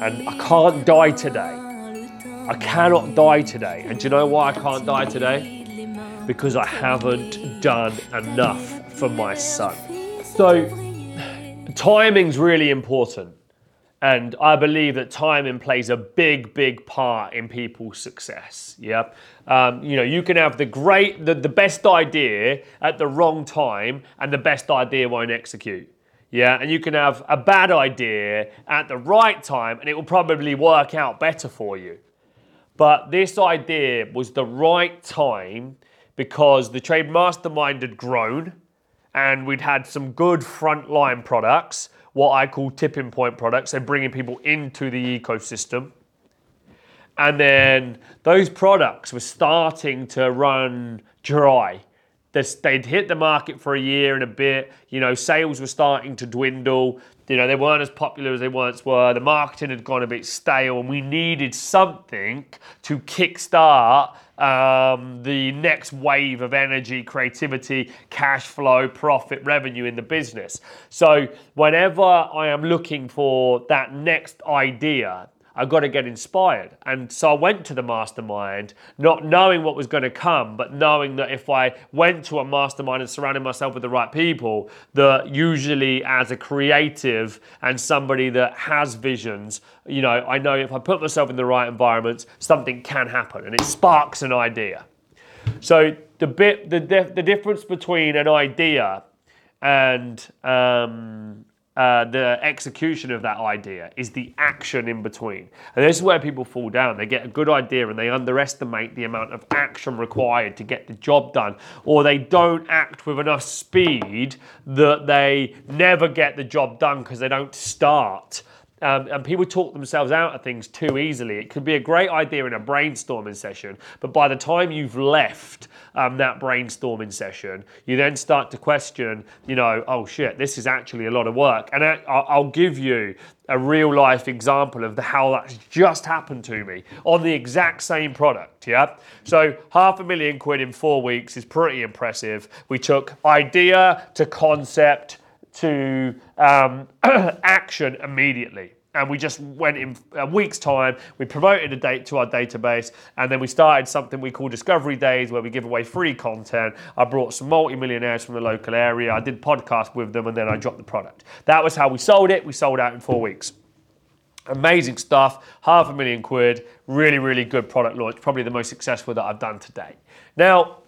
and I can't die today. I cannot die today. And do you know why I can't die today? Because I haven't done enough for my son. So, timing's really important. And I believe that timing plays a big, big part in people's success. Yeah, um, you know, you can have the great, the, the best idea at the wrong time, and the best idea won't execute. Yeah, and you can have a bad idea at the right time, and it will probably work out better for you. But this idea was the right time because the trade mastermind had grown, and we'd had some good frontline products what I call tipping point products. They're bringing people into the ecosystem. And then those products were starting to run dry. They'd hit the market for a year and a bit. You know, sales were starting to dwindle. You know, they weren't as popular as they once were. The marketing had gone a bit stale, and we needed something to kickstart um, the next wave of energy, creativity, cash flow, profit, revenue in the business. So, whenever I am looking for that next idea, I've got to get inspired. And so I went to the mastermind, not knowing what was going to come, but knowing that if I went to a mastermind and surrounded myself with the right people, that usually as a creative and somebody that has visions, you know, I know if I put myself in the right environment, something can happen and it sparks an idea. So the bit, the, the difference between an idea and um, uh, the execution of that idea is the action in between. And this is where people fall down. They get a good idea and they underestimate the amount of action required to get the job done, or they don't act with enough speed that they never get the job done because they don't start. Um, and people talk themselves out of things too easily. It could be a great idea in a brainstorming session, but by the time you've left um, that brainstorming session, you then start to question, you know, oh shit, this is actually a lot of work. And I, I'll give you a real life example of the, how that's just happened to me on the exact same product. Yeah. So half a million quid in four weeks is pretty impressive. We took idea to concept to um, action immediately. And we just went in a week's time. We promoted a date to our database, and then we started something we call Discovery Days, where we give away free content. I brought some multi-millionaires from the local area. I did podcasts with them, and then I dropped the product. That was how we sold it. We sold out in four weeks. Amazing stuff. Half a million quid. Really, really good product launch. Probably the most successful that I've done today. Now,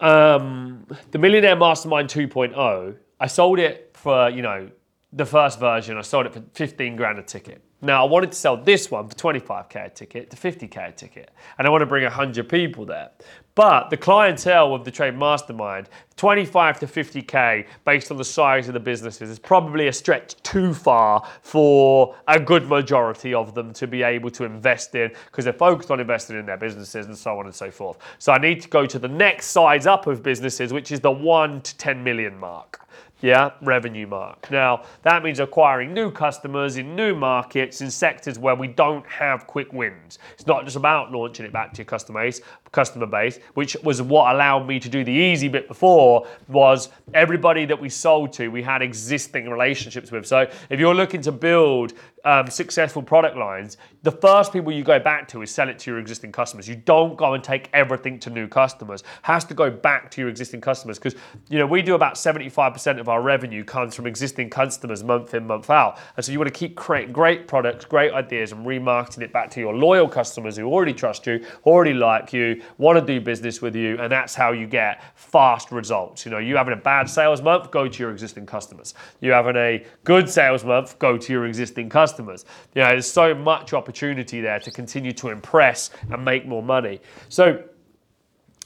um, the Millionaire Mastermind 2.0, I sold it for, you know, the first version, I sold it for 15 grand a ticket. Now, I wanted to sell this one for 25k a ticket to 50k a ticket, and I want to bring 100 people there. But the clientele of the Trade Mastermind, 25 to 50k, based on the size of the businesses, is probably a stretch too far for a good majority of them to be able to invest in because they're focused on investing in their businesses and so on and so forth. So I need to go to the next size up of businesses, which is the 1 to 10 million mark yeah, revenue mark. Now, that means acquiring new customers in new markets in sectors where we don't have quick wins. It's not just about launching it back to your customer base, customer base, which was what allowed me to do the easy bit before was everybody that we sold to, we had existing relationships with. So if you're looking to build um, successful product lines, the first people you go back to is sell it to your existing customers. You don't go and take everything to new customers. Has to go back to your existing customers because you know we do about 75% of our revenue comes from existing customers month in month out. And so you want to keep creating great products, great ideas, and remarketing it back to your loyal customers who already trust you, already like you, want to do business with you, and that's how you get fast results. You know, you having a bad sales month, go to your existing customers. You having a good sales month, go to your existing customers. You know, there's so much opportunity there to continue to impress and make more money. So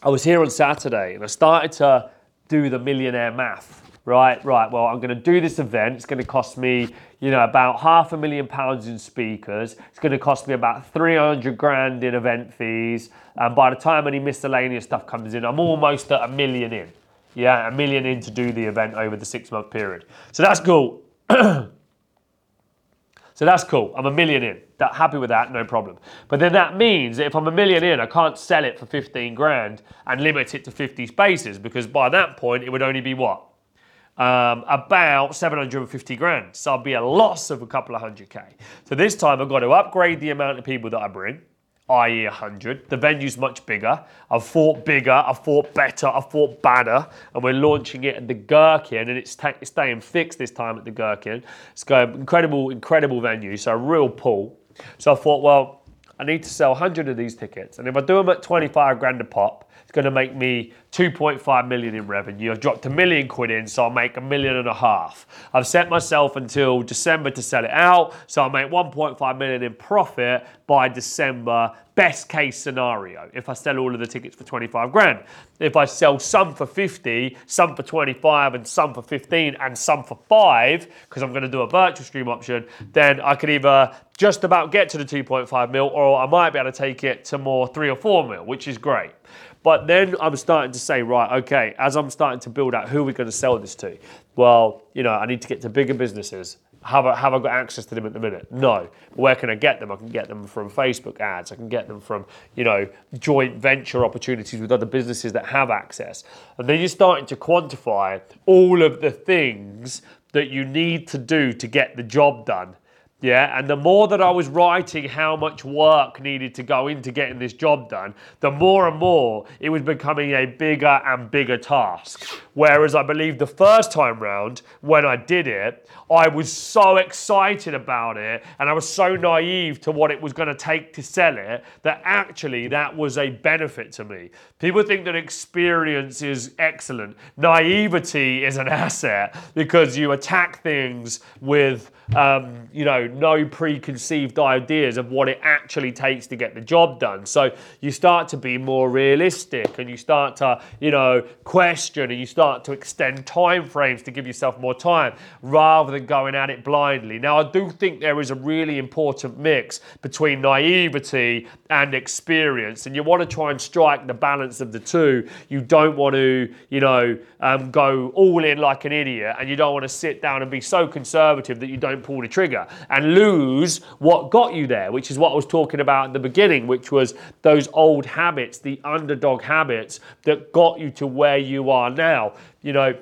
I was here on Saturday and I started to do the millionaire math. Right, right. Well, I'm going to do this event. It's going to cost me, you know, about half a million pounds in speakers. It's going to cost me about 300 grand in event fees. And by the time any miscellaneous stuff comes in, I'm almost at a million in. Yeah, a million in to do the event over the six month period. So that's cool. So that's cool. I'm a million in. That, happy with that, no problem. But then that means that if I'm a million in, I can't sell it for 15 grand and limit it to 50 spaces because by that point it would only be what? Um, about 750 grand. So I'll be a loss of a couple of hundred K. So this time I've got to upgrade the amount of people that I bring, i.e. 100. The venue's much bigger. I've fought bigger, I've fought better, I've fought badder, and we're launching it at the Gherkin, and it's, ta- it's staying fixed this time at the Gherkin. It's going incredible, incredible venue, so a real pull. So I thought, well, I need to sell 100 of these tickets, and if I do them at 25 grand a pop, it's going to make me 2.5 million in revenue. I've dropped a million quid in, so I'll make a million and a half. I've set myself until December to sell it out, so I'll make 1.5 million in profit by December. Best case scenario, if I sell all of the tickets for 25 grand. If I sell some for 50, some for 25, and some for 15, and some for five, because I'm going to do a virtual stream option, then I could either just about get to the 2.5 mil, or I might be able to take it to more three or four mil, which is great. But then I'm starting to say, right, okay, as I'm starting to build out who are we going to sell this to? Well, you know, I need to get to bigger businesses. Have I, have I got access to them at the minute? No. Where can I get them? I can get them from Facebook ads. I can get them from, you know, joint venture opportunities with other businesses that have access. And then you're starting to quantify all of the things that you need to do to get the job done yeah, and the more that I was writing how much work needed to go into getting this job done, the more and more it was becoming a bigger and bigger task. Whereas I believe the first time round, when I did it, I was so excited about it and I was so naive to what it was going to take to sell it that actually that was a benefit to me. People think that experience is excellent. Naivety is an asset because you attack things with um, you know, no preconceived ideas of what it actually takes to get the job done. So you start to be more realistic and you start to, you know, question and you start to extend time frames to give yourself more time rather than going at it blindly. Now, I do think there is a really important mix between naivety and experience, and you want to try and strike the balance of the two. You don't want to, you know, um, go all in like an idiot, and you don't want to sit down and be so conservative that you don't pull the trigger and lose what got you there, which is what I was talking about at the beginning, which was those old habits, the underdog habits that got you to where you are now. You know,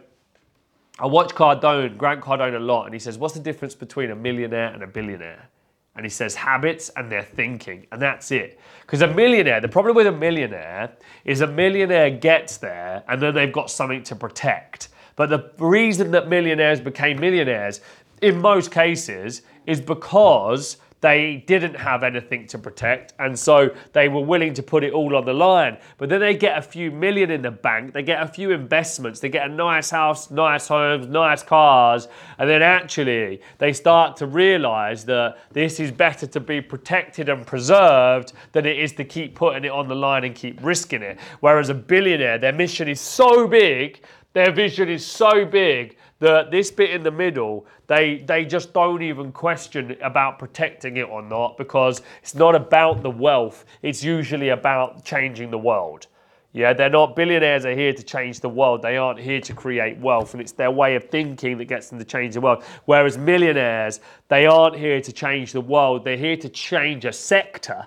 I watch Cardone, Grant Cardone a lot, and he says, What's the difference between a millionaire and a billionaire? And he says habits and their thinking, and that's it. Because a millionaire, the problem with a millionaire is a millionaire gets there and then they've got something to protect. But the reason that millionaires became millionaires in most cases is because they didn't have anything to protect and so they were willing to put it all on the line. But then they get a few million in the bank they get a few investments they get a nice house nice homes nice cars and then actually they start to realize that this is better to be protected and preserved than it is to keep putting it on the line and keep risking it. Whereas a billionaire their mission is so big their vision is so big that this bit in the middle, they they just don't even question about protecting it or not because it's not about the wealth. It's usually about changing the world. Yeah, they're not billionaires are here to change the world. They aren't here to create wealth, and it's their way of thinking that gets them to change the world. Whereas millionaires, they aren't here to change the world. They're here to change a sector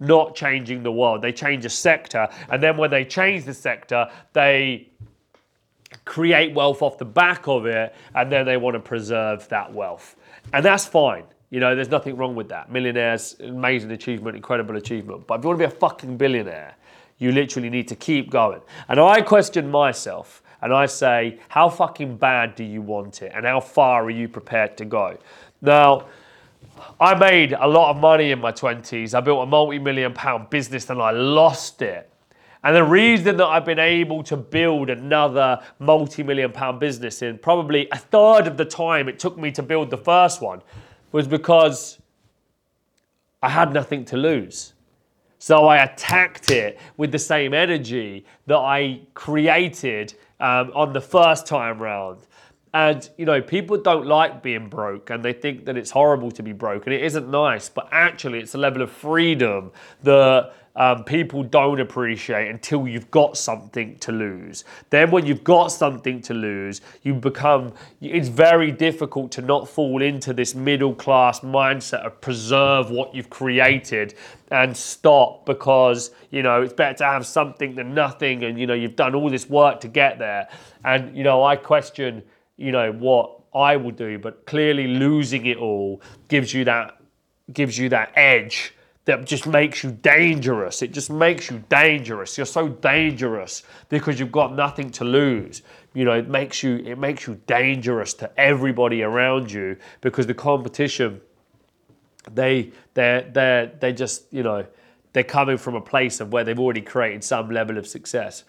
not changing the world. They change a sector, and then when they change the sector, they create wealth off the back of it, and then they want to preserve that wealth. And that's fine. You know, there's nothing wrong with that. Millionaires, amazing achievement, incredible achievement. But if you want to be a fucking billionaire, you literally need to keep going. And I question myself and I say, how fucking bad do you want it? And how far are you prepared to go? Now, I made a lot of money in my 20s. I built a multi million pound business and I lost it. And the reason that I've been able to build another multi million pound business in probably a third of the time it took me to build the first one was because I had nothing to lose. So I attacked it with the same energy that I created um, on the first time round. And you know, people don't like being broke and they think that it's horrible to be broke and it isn't nice, but actually it's a level of freedom that um, people don't appreciate until you've got something to lose. Then, when you've got something to lose, you become, it's very difficult to not fall into this middle class mindset of preserve what you've created and stop because, you know, it's better to have something than nothing and, you know, you've done all this work to get there. And, you know, I question you know, what I will do, but clearly losing it all gives you that gives you that edge that just makes you dangerous. It just makes you dangerous. You're so dangerous because you've got nothing to lose. You know, it makes you it makes you dangerous to everybody around you because the competition they they they they just, you know, they're coming from a place of where they've already created some level of success.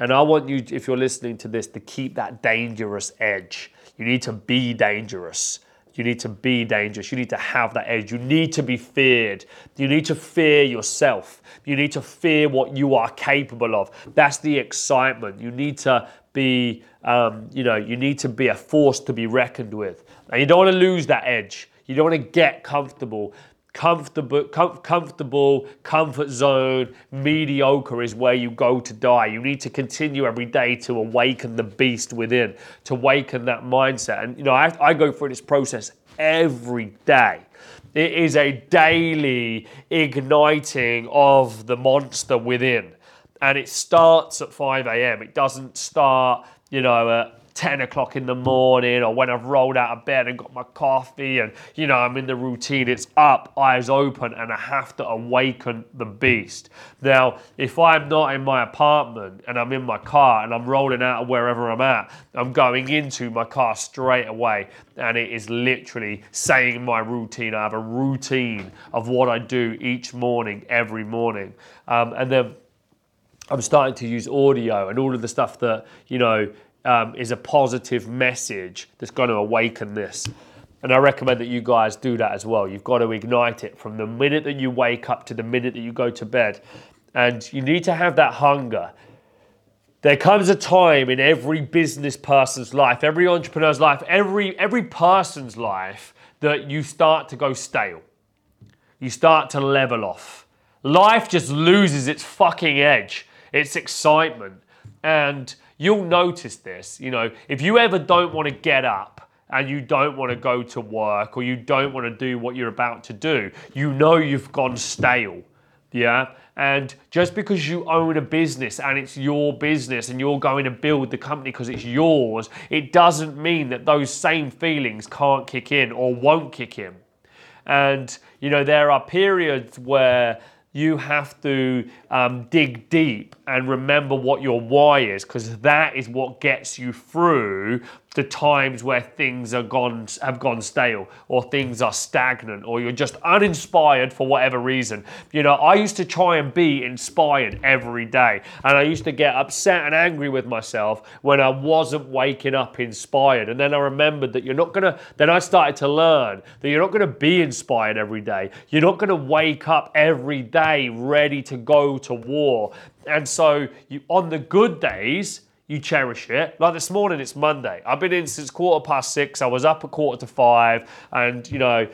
And I want you if you're listening to this to keep that dangerous edge. You need to be dangerous. You need to be dangerous. You need to have that edge. You need to be feared. You need to fear yourself. You need to fear what you are capable of. That's the excitement. You need to be, um, you know, you need to be a force to be reckoned with. And you don't want to lose that edge. You don't want to get comfortable comfortable, com- comfortable, comfort zone, mediocre is where you go to die. You need to continue every day to awaken the beast within, to awaken that mindset. And you know, I, I go through this process every day. It is a daily igniting of the monster within. And it starts at 5 a.m. It doesn't start, you know, at 10 o'clock in the morning or when I've rolled out of bed and got my coffee and, you know, I'm in the routine. It's up, eyes open, and I have to awaken the beast. Now, if I'm not in my apartment and I'm in my car and I'm rolling out of wherever I'm at, I'm going into my car straight away and it is literally saying my routine. I have a routine of what I do each morning, every morning. Um, and then I'm starting to use audio and all of the stuff that, you know, um, is a positive message that's going to awaken this. And I recommend that you guys do that as well. You've got to ignite it from the minute that you wake up to the minute that you go to bed. And you need to have that hunger. There comes a time in every business person's life, every entrepreneur's life, every, every person's life that you start to go stale. You start to level off. Life just loses its fucking edge, its excitement. And you'll notice this. You know, if you ever don't want to get up and you don't want to go to work or you don't want to do what you're about to do, you know you've gone stale. Yeah. And just because you own a business and it's your business and you're going to build the company because it's yours, it doesn't mean that those same feelings can't kick in or won't kick in. And, you know, there are periods where you have to um, dig deep and remember what your why is because that is what gets you through the times where things are gone have gone stale or things are stagnant or you're just uninspired for whatever reason. You know, I used to try and be inspired every day and I used to get upset and angry with myself when I wasn't waking up inspired. And then I remembered that you're not going to then I started to learn that you're not going to be inspired every day. You're not going to wake up every day ready to go to war. And so you on the good days, you cherish it. Like this morning, it's Monday. I've been in since quarter past six. I was up at quarter to five, and you know,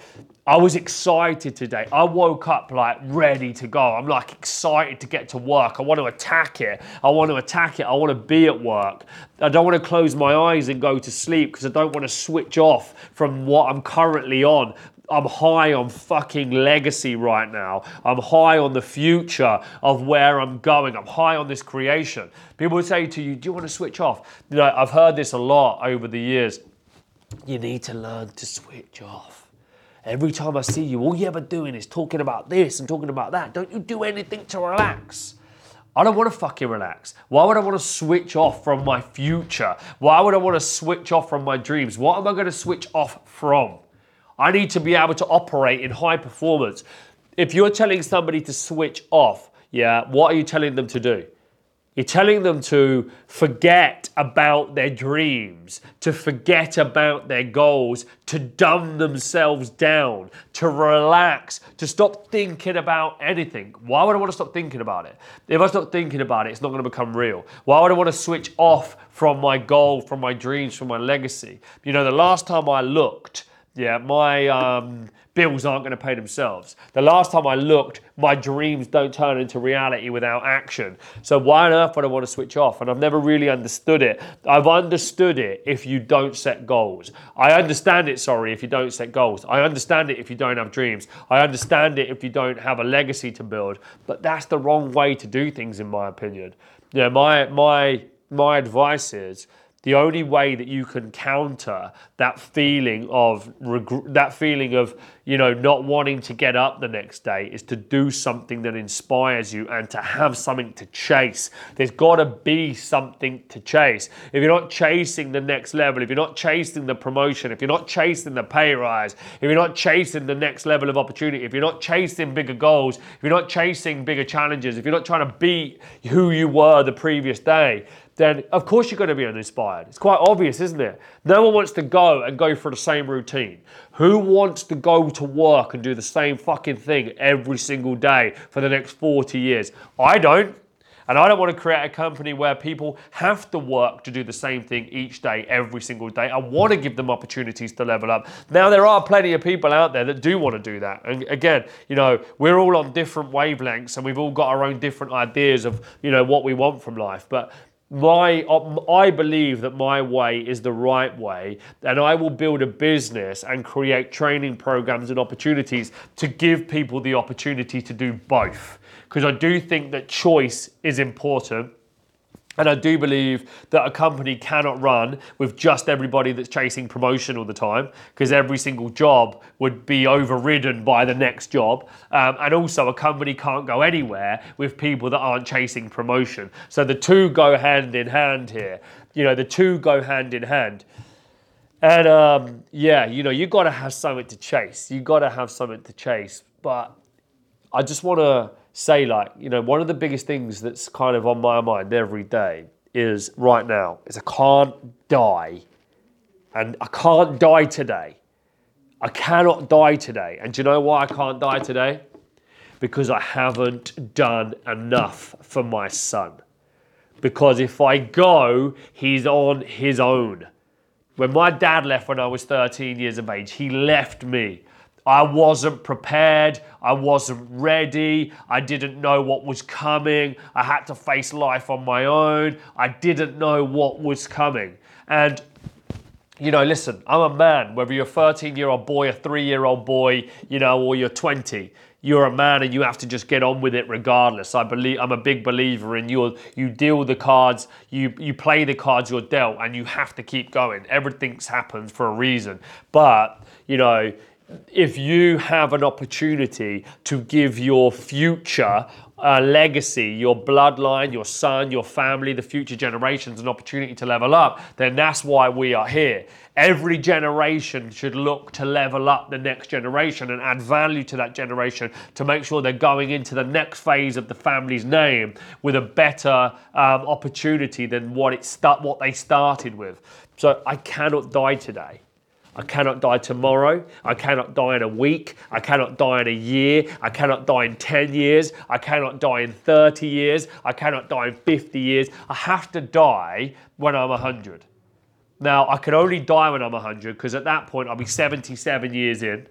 I was excited today. I woke up like ready to go. I'm like excited to get to work. I want to attack it. I want to attack it. I want to be at work. I don't want to close my eyes and go to sleep because I don't want to switch off from what I'm currently on. I'm high on fucking legacy right now. I'm high on the future of where I'm going. I'm high on this creation. People would say to you, Do you want to switch off? You know, I've heard this a lot over the years. You need to learn to switch off. Every time I see you, all you're ever doing is talking about this and talking about that. Don't you do anything to relax? I don't want to fucking relax. Why would I want to switch off from my future? Why would I want to switch off from my dreams? What am I going to switch off from? I need to be able to operate in high performance. If you're telling somebody to switch off, yeah, what are you telling them to do? You're telling them to forget about their dreams, to forget about their goals, to dumb themselves down, to relax, to stop thinking about anything. Why would I want to stop thinking about it? If I stop thinking about it, it's not going to become real. Why would I want to switch off from my goal, from my dreams, from my legacy? You know, the last time I looked, yeah, my um, bills aren't going to pay themselves. The last time I looked, my dreams don't turn into reality without action. So why on earth would I want to switch off? And I've never really understood it. I've understood it if you don't set goals. I understand it, sorry, if you don't set goals. I understand it if you don't have dreams. I understand it if you don't have a legacy to build. But that's the wrong way to do things, in my opinion. Yeah, my my my advice is the only way that you can counter that feeling of reg- that feeling of you know not wanting to get up the next day is to do something that inspires you and to have something to chase. There's got to be something to chase. If you're not chasing the next level if you're not chasing the promotion if you're not chasing the pay rise if you're not chasing the next level of opportunity if you're not chasing bigger goals if you're not chasing bigger challenges if you're not trying to beat who you were the previous day then of course you're going to be uninspired. It's quite obvious, isn't it? No one wants to go and go for the same routine. Who wants to go to work and do the same fucking thing every single day for the next 40 years? I don't. And I don't want to create a company where people have to work to do the same thing each day, every single day. I want to give them opportunities to level up. Now, there are plenty of people out there that do want to do that. And again, you know, we're all on different wavelengths and we've all got our own different ideas of, you know, what we want from life. But my I believe that my way is the right way and I will build a business and create training programs and opportunities to give people the opportunity to do both. Because I do think that choice is important and I do believe that a company cannot run with just everybody that's chasing promotion all the time, because every single job would be overridden by the next job. Um, and also, a company can't go anywhere with people that aren't chasing promotion. So the two go hand in hand here. You know, the two go hand in hand. And um, yeah, you know, you've got to have something to chase. You've got to have something to chase. But I just want to say like, you know, one of the biggest things that's kind of on my mind every day is right now is I can't die. And I can't die today. I cannot die today. And do you know why I can't die today? Because I haven't done enough for my son. Because if I go, he's on his own. When my dad left when I was 13 years of age, he left me I wasn't prepared. I wasn't ready. I didn't know what was coming. I had to face life on my own. I didn't know what was coming. And, you know, listen, I'm a man, whether you're a 13 year old boy, a three year old boy, you know, or you're 20 you're a man and you have to just get on with it regardless. I believe I'm a big believer in you. You deal the cards, you you play the cards you're dealt, and you have to keep going. Everything's happened for a reason. But you know, if you have an opportunity to give your future uh, legacy, your bloodline, your son, your family, the future generations an opportunity to level up, then that's why we are here. Every generation should look to level up the next generation and add value to that generation to make sure they're going into the next phase of the family's name with a better um, opportunity than what it start, what they started with. So I cannot die today. I cannot die tomorrow. I cannot die in a week. I cannot die in a year. I cannot die in 10 years. I cannot die in 30 years. I cannot die in 50 years. I have to die when I'm 100. Now, I can only die when I'm 100 because at that point I'll be 77 years in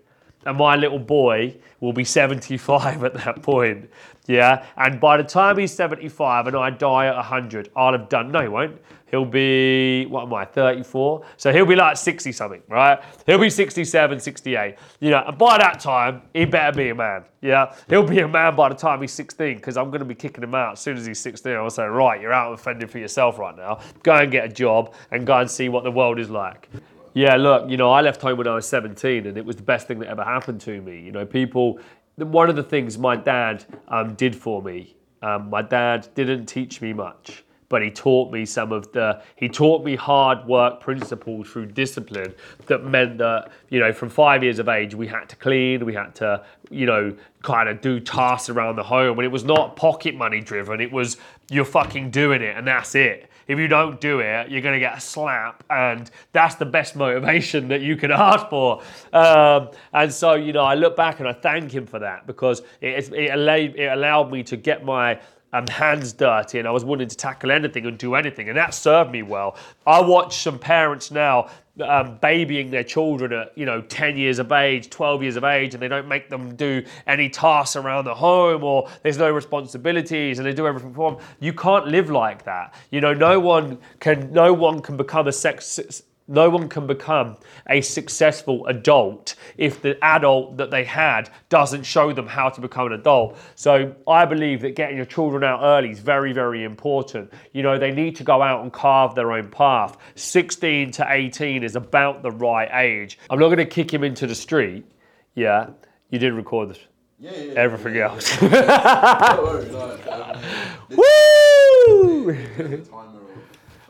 and my little boy will be 75 at that point. Yeah, and by the time he's 75 and I die at 100, I'll have done. No, he won't. He'll be, what am I, 34? So he'll be like 60 something, right? He'll be 67, 68. You know, and by that time, he better be a man. Yeah, he'll be a man by the time he's 16 because I'm going to be kicking him out as soon as he's 16. I'll say, right, you're out offending for yourself right now. Go and get a job and go and see what the world is like. Yeah, look, you know, I left home when I was 17 and it was the best thing that ever happened to me. You know, people, one of the things my dad um, did for me, um, my dad didn't teach me much but he taught me some of the he taught me hard work principles through discipline that meant that you know from five years of age we had to clean we had to you know kind of do tasks around the home and it was not pocket money driven it was you're fucking doing it and that's it if you don't do it, you're going to get a slap, and that's the best motivation that you can ask for. Um, and so, you know, I look back and I thank him for that because it, it, allowed, it allowed me to get my um, hands dirty and I was willing to tackle anything and do anything, and that served me well. I watch some parents now um, babying their children at you know 10 years of age 12 years of age and they don't make them do any tasks around the home or there's no responsibilities and they do everything for them you can't live like that you know no one can no one can become a sex No one can become a successful adult if the adult that they had doesn't show them how to become an adult. So I believe that getting your children out early is very, very important. You know, they need to go out and carve their own path. 16 to 18 is about the right age. I'm not going to kick him into the street. Yeah, you did record this. Yeah, yeah. Everything yeah, else. Don't worry, no, um, Woo! is the timer of-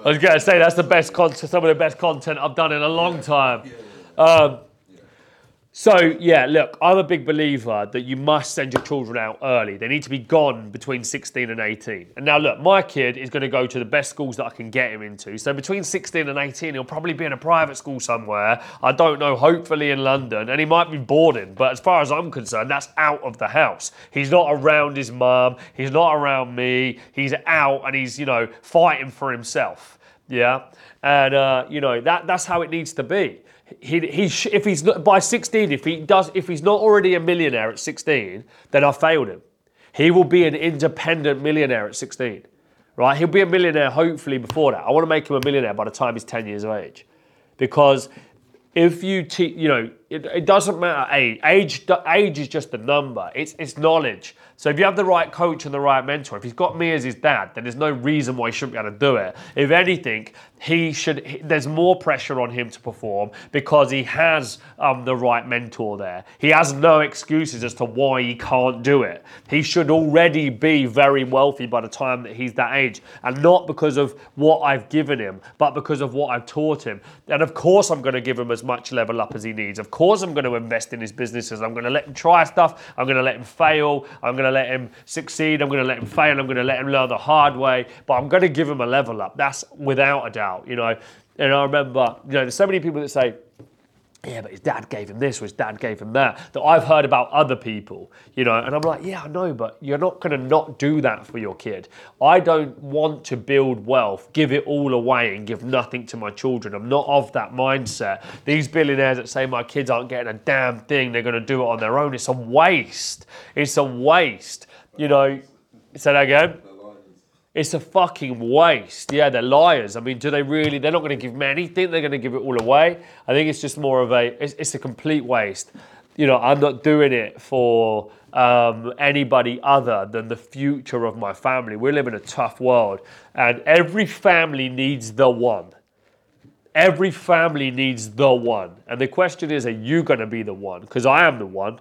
I was going to say that's the best content, some of the best content I've done in a long time. Um, so yeah, look, I'm a big believer that you must send your children out early. They need to be gone between 16 and 18. And now look, my kid is going to go to the best schools that I can get him into. So between 16 and 18, he'll probably be in a private school somewhere. I don't know, hopefully in London, and he might be boarding. But as far as I'm concerned, that's out of the house. He's not around his mum. He's not around me. He's out and he's you know fighting for himself. Yeah, and uh, you know that that's how it needs to be. He, he sh- if he's not by 16, if he does, if he's not already a millionaire at 16, then I failed him. He will be an independent millionaire at 16, right? He'll be a millionaire hopefully before that. I want to make him a millionaire by the time he's 10 years of age, because if you teach, you know, it, doesn't matter age. Age, is just a number. It's it's knowledge. So if you have the right coach and the right mentor, if he's got me as his dad, then there's no reason why he shouldn't be able to do it. If anything, he should. he- there's more pressure on him to perform because he has um, the right mentor there. He has no excuses as to why he can't do it. He should already be very wealthy by the time that he's that age, and not because of what I've given him, but because of what I've taught him. And of course, I'm going to give him as much level up as he needs. Of course, I'm going to invest in his businesses. I'm going to let him try stuff. I'm going to let him fail. I'm going to let him succeed. I'm going to let him fail. I'm going to let him learn the hard way. But I'm going to give him a level up. That's without a doubt, you know. And I remember, you know, there's so many people that say, yeah, but his dad gave him this or his dad gave him that, that I've heard about other people, you know, and I'm like, yeah, I know, but you're not to not do that for your kid. I don't want to build wealth, give it all away and give nothing to my children. I'm not of that mindset. These billionaires that say my kids aren't getting a damn thing, they're to do it on their own, it's a waste. It's a waste. You know, say that again? It's a fucking waste. Yeah, they're liars. I mean, do they really? They're not going to give me anything. They're going to give it all away. I think it's just more of a. It's, it's a complete waste. You know, I'm not doing it for um, anybody other than the future of my family. We live in a tough world, and every family needs the one. Every family needs the one. And the question is, are you going to be the one? Because I am the one.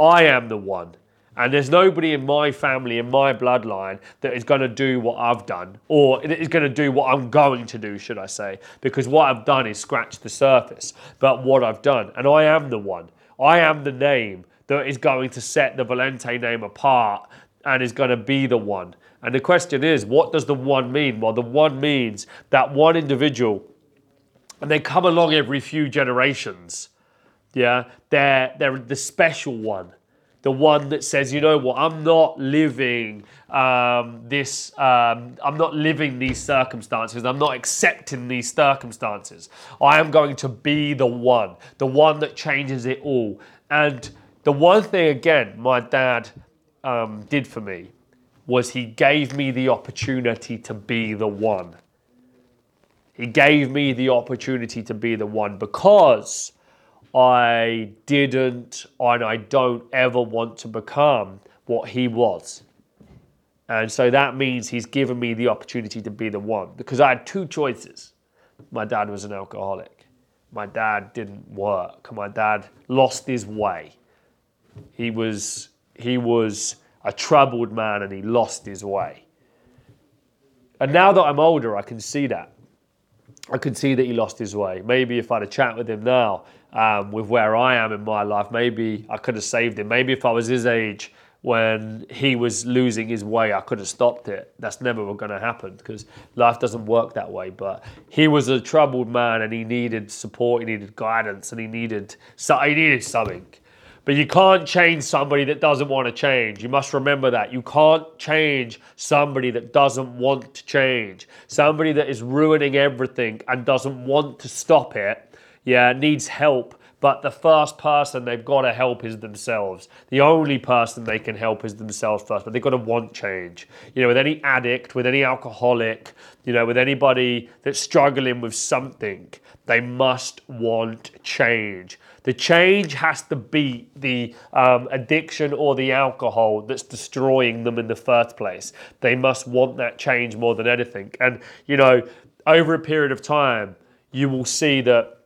I am the one. And there's nobody in my family, in my bloodline, that is going to do what I've done, or is going to do what I'm going to do, should I say? Because what I've done is scratch the surface, but what I've done, and I am the one. I am the name that is going to set the Valente name apart and is going to be the one. And the question is, what does the one mean? Well, the one means that one individual, and they come along every few generations. Yeah, they're they're the special one, the one that says, you know what, I'm not living um, this, um, I'm not living these circumstances, I'm not accepting these circumstances. I am going to be the one, the one that changes it all. And the one thing again, my dad um, did for me was he gave me the opportunity to be the one. He gave me the opportunity to be the one because I didn't and I don't ever want to become what he was. And so that means he's given me the opportunity to be the one because I had two choices. My dad was an alcoholic. My dad didn't work. My dad lost his way. He was he was a troubled man and he lost his way. And now that I'm older, I can see that. I could see that he lost his way. Maybe if I'd have chat with him now, um, with where I am in my life, maybe I could have saved him. Maybe if I was his age when he was losing his way, I could have stopped it. That's never going to happen because life doesn't work that way. But he was a troubled man and he needed support, he needed guidance, and he needed so he needed something. But you can't change somebody that doesn't want to change. You must remember that. You can't change somebody that doesn't want to change. Somebody that is ruining everything and doesn't want to stop it, yeah, needs help, but the first person they've got to help is themselves. The only person they can help is themselves first, but they've got to want change. You know, with any addict, with any alcoholic, you know, with anybody that's struggling with something, they must want change. The change has to beat the um, addiction or the alcohol that's destroying them in the first place. They must want that change more than anything. And, you know, over a period of time, you will see that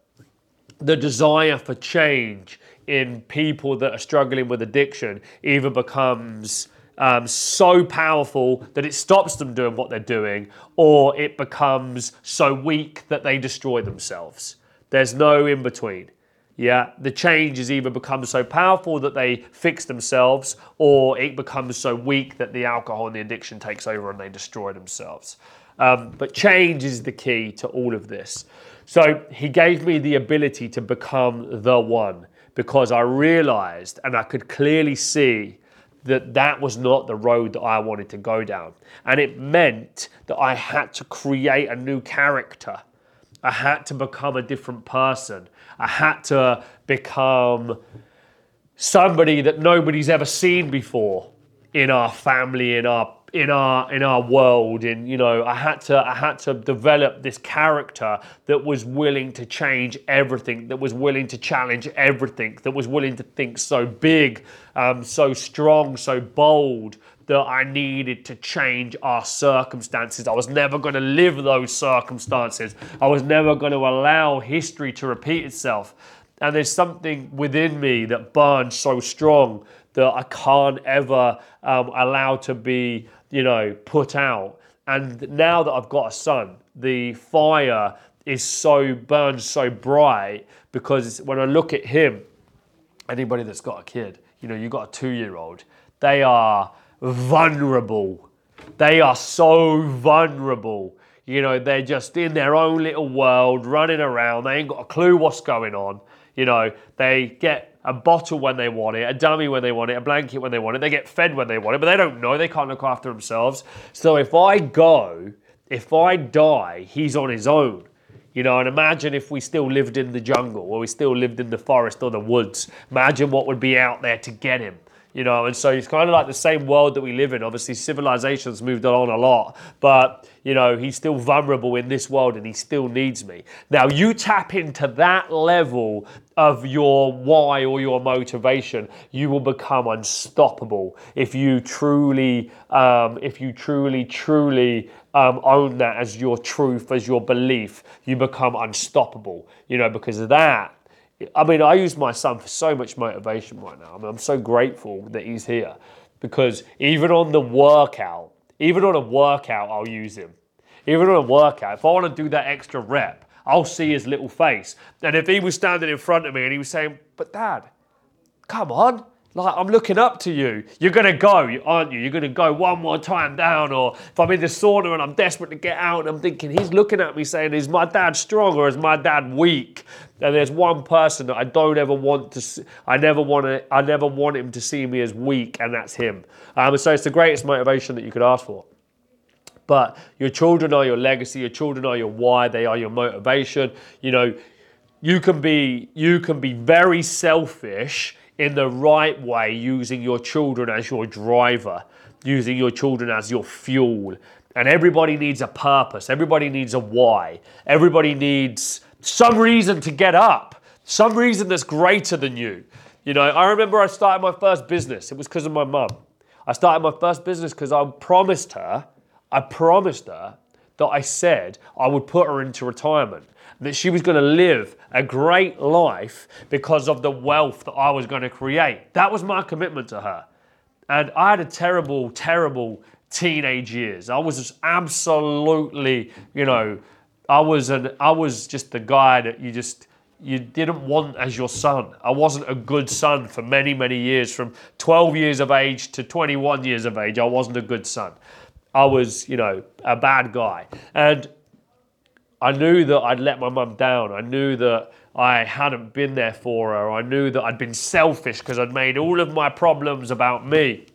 the desire for change in people that are struggling with addiction either becomes um, so powerful that it stops them doing what they're doing, or it becomes so weak that they destroy themselves. There's no in between. Yeah, the change is either become so powerful that they fix themselves, or it becomes so weak that the alcohol and the addiction takes over and they destroy themselves. Um, but change is the key to all of this. So he gave me the ability to become the one because I realized and I could clearly see that that was not the road that I wanted to go down. And it meant that I had to create a new character. I had to become a different person. I had to become somebody that nobody's ever seen before in our family, in our in our in our world. In you know I had to I had to develop this character that was willing to change everything that was willing to challenge everything that was willing to think so big um, so strong so bold that I needed to change our circumstances. I was never going to live those circumstances. I was never going to allow history to repeat itself. And there's something within me that burns so strong that I can't ever um, allow to be, you know, put out. And now that I've got a son, the fire is so burns so bright because when I look at him, anybody that's got a kid, you know, you've got a two-year-old, they are vulnerable. They are so vulnerable. You know, they're just in their own little world, running around. They ain't got a clue what's going on. You know, they get a bottle when they want it, a dummy when they want it, a blanket when they want it. They get fed when they want it, but they don't know. They can't look after themselves. So if I go, if I die, he's on his own. You know, and imagine if we still lived in the jungle or we still lived in the forest or the woods. Imagine what would be out there to get him you know, and so it's kind of like the same world that we live in. Obviously, civilization's moved on a lot, but you know, he's still vulnerable in this world and he still needs me. Now, you tap into that level of your why or your motivation, you will become unstoppable if you truly, um, if you truly, truly um, own that as your truth, as your belief. You become unstoppable, you know, because of that I mean, I use my son for so much motivation right now. I mean, I'm so grateful that he's here because even on the workout, even on a workout, I'll use him. Even on a workout, if I want to do that extra rep, I'll see his little face. And if he was standing in front of me and he was saying, But dad, come on, like, I'm looking up to you. You're going to go, aren't you? You're going to go one more time down. Or if I'm in the sauna and I'm desperate to get out and I'm thinking, he's looking at me saying, is my dad strong or is my dad weak? And there's one person that I don't ever want to see, I never want to, I never want him to see me as weak, and that's him. Um, so it's the greatest motivation that you could ask for. But your children are your legacy, your children are your why, they are your motivation. You know, you can be you can be very selfish in the right way using your children as your driver, using your children as your fuel. And everybody needs a purpose, everybody needs a why, everybody needs some reason to get up, some reason that's greater than you. You know, I remember I started my first business, it was because of my mum. I started my first business because I promised her, I promised her that I said I would put her into retirement that she was going to live a great life because of the wealth that I was going to create. That was my commitment to her. And I had a terrible, terrible teenage years. I was absolutely, you know, I was an I was just the guy that you just you didn't want as your son. I wasn't a good son for many, many years. From 12 years of age to 21 years of age, I wasn't a good son. I was, you know, a bad guy. And I knew that I'd let my mum down. I knew that I hadn't been there for her. I knew that I'd been selfish because I'd made all of my problems about me.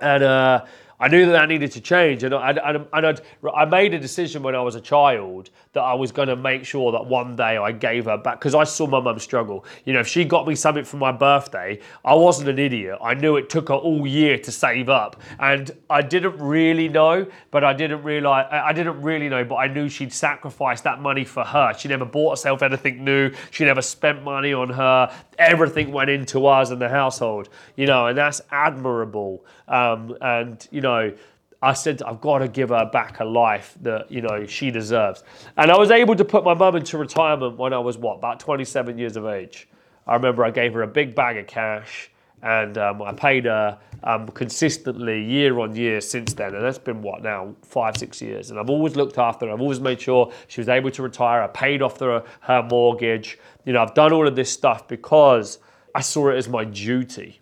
And uh, I knew that that needed to change, and I, and, I made a decision when I was a child that I was going to make sure that one day I gave her back because I saw my mum struggle. You know, if she got me something for my birthday, I wasn't an idiot. I knew it took her all year to save up, and I didn't really know, but I didn't realize I didn't really know, but I knew she'd sacrificed that money for her. She never bought herself anything new. She never spent money on her. Everything went into us and the household. You know, and that's admirable. Um, and you know. I said I've got to give her back a life that you know she deserves, and I was able to put my mum into retirement when I was what about 27 years of age. I remember I gave her a big bag of cash, and um, I paid her um, consistently year on year since then, and that's been what now five six years, and I've always looked after her. I've always made sure she was able to retire. I paid off the, her mortgage. You know, I've done all of this stuff because I saw it as my duty.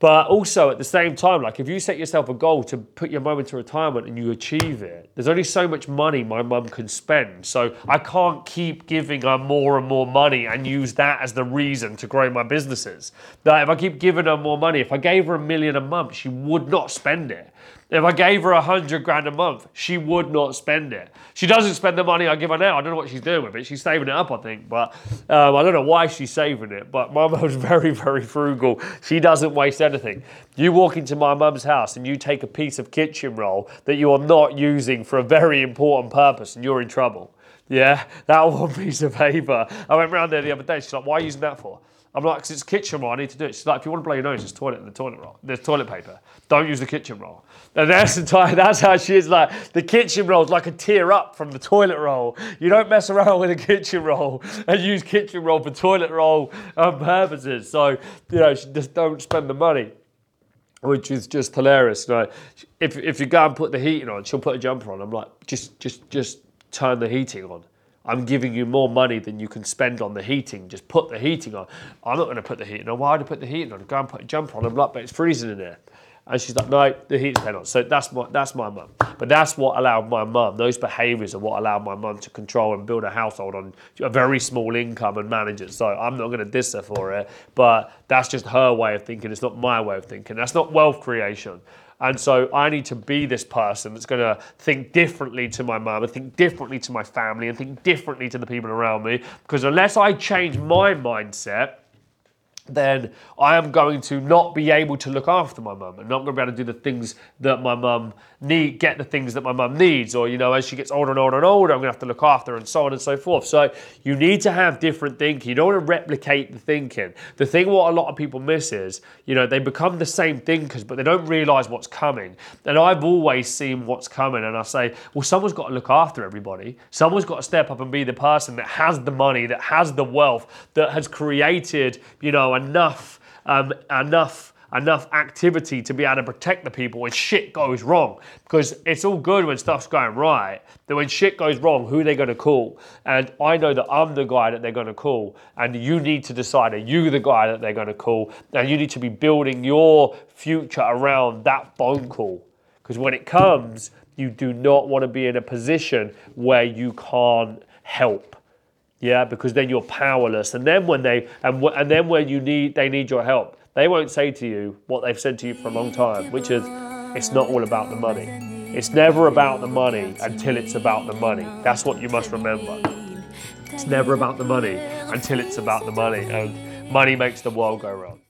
But also at the same time, like if you set yourself a goal to put your mum into retirement and you achieve it, there's only so much money my mum can spend. So I can't keep giving her more and more money and use that as the reason to grow my businesses. That if I keep giving her more money, if I gave her a million a month, she would not spend it. If I gave her a hundred grand a month, she would not spend it. She doesn't spend the money I give her now. I don't know what she's doing with it. She's saving it up, I think, but um, I don't know why she's saving it. But my mum's very, very frugal. She doesn't waste anything. You walk into my mum's house and you take a piece of kitchen roll that you are not using for a very important purpose, and you're in trouble. Yeah, that one piece of paper. I went round there the other day. She's like, "Why are you using that for?" I'm like, because it's kitchen roll, I need to do it. She's like, if you want to blow your nose, there's toilet in the toilet roll. There's toilet paper. Don't use the kitchen roll. And that's the time, that's how she is like, the kitchen roll is like a tear up from the toilet roll. You don't mess around with a kitchen roll and use kitchen roll for toilet roll um, purposes. So, you know, just don't spend the money. Which is just hilarious. Like, if, if you go and put the heating on, she'll put a jumper on. I'm like, just just just turn the heating on. I'm giving you more money than you can spend on the heating. Just put the heating on. I'm not going to put the heating on. Why would I put the heating on? Go and put a jumper on. I'm like, but it's freezing in there. And she's like, no, the heat's on. So that's my that's my mum. But that's what allowed my mum. Those behaviours are what allowed my mum to control and build a household on a very small income and manage it. So I'm not going to diss her for it. But that's just her way of thinking. It's not my way of thinking. That's not wealth creation. And so I need to be this person that's going to think differently to my mum and think differently to my family and think differently to the people around me. Because unless I change my mindset, then I am going to not be able to look after my mum and not going to be able to do the things that my mum need, get the things that my mum needs, or you know, as she gets older and older and older, I'm to have to look after her and so on and so forth. So you need to have different thinking. You don't want to replicate the thinking. The thing what a lot of people miss is, you know, they become the same thinkers, but they don't realise what's coming. And I've always seen what's coming, and I say, well, someone's got to look after everybody. Someone's got to step up and be the person that has the money, that has the wealth, that has created, you know, enough, um, enough enough activity to be able to protect the people when shit goes wrong. Because it's all good when stuff's going right, but when shit goes wrong, who are they going to call? And I know that I'm the guy that they're going to call, and you need to decide are you the guy that they're going to call? And you need to be building your future around that phone call. Because when it comes, you do not want to be in a position where you can't help yeah because then you're powerless and then when they and, and then when you need they need your help they won't say to you what they've said to you for a long time which is it's not all about the money. It's never about the money until it's about the money. That's what you must remember. It's never about the money until it's about the money and money makes the world go round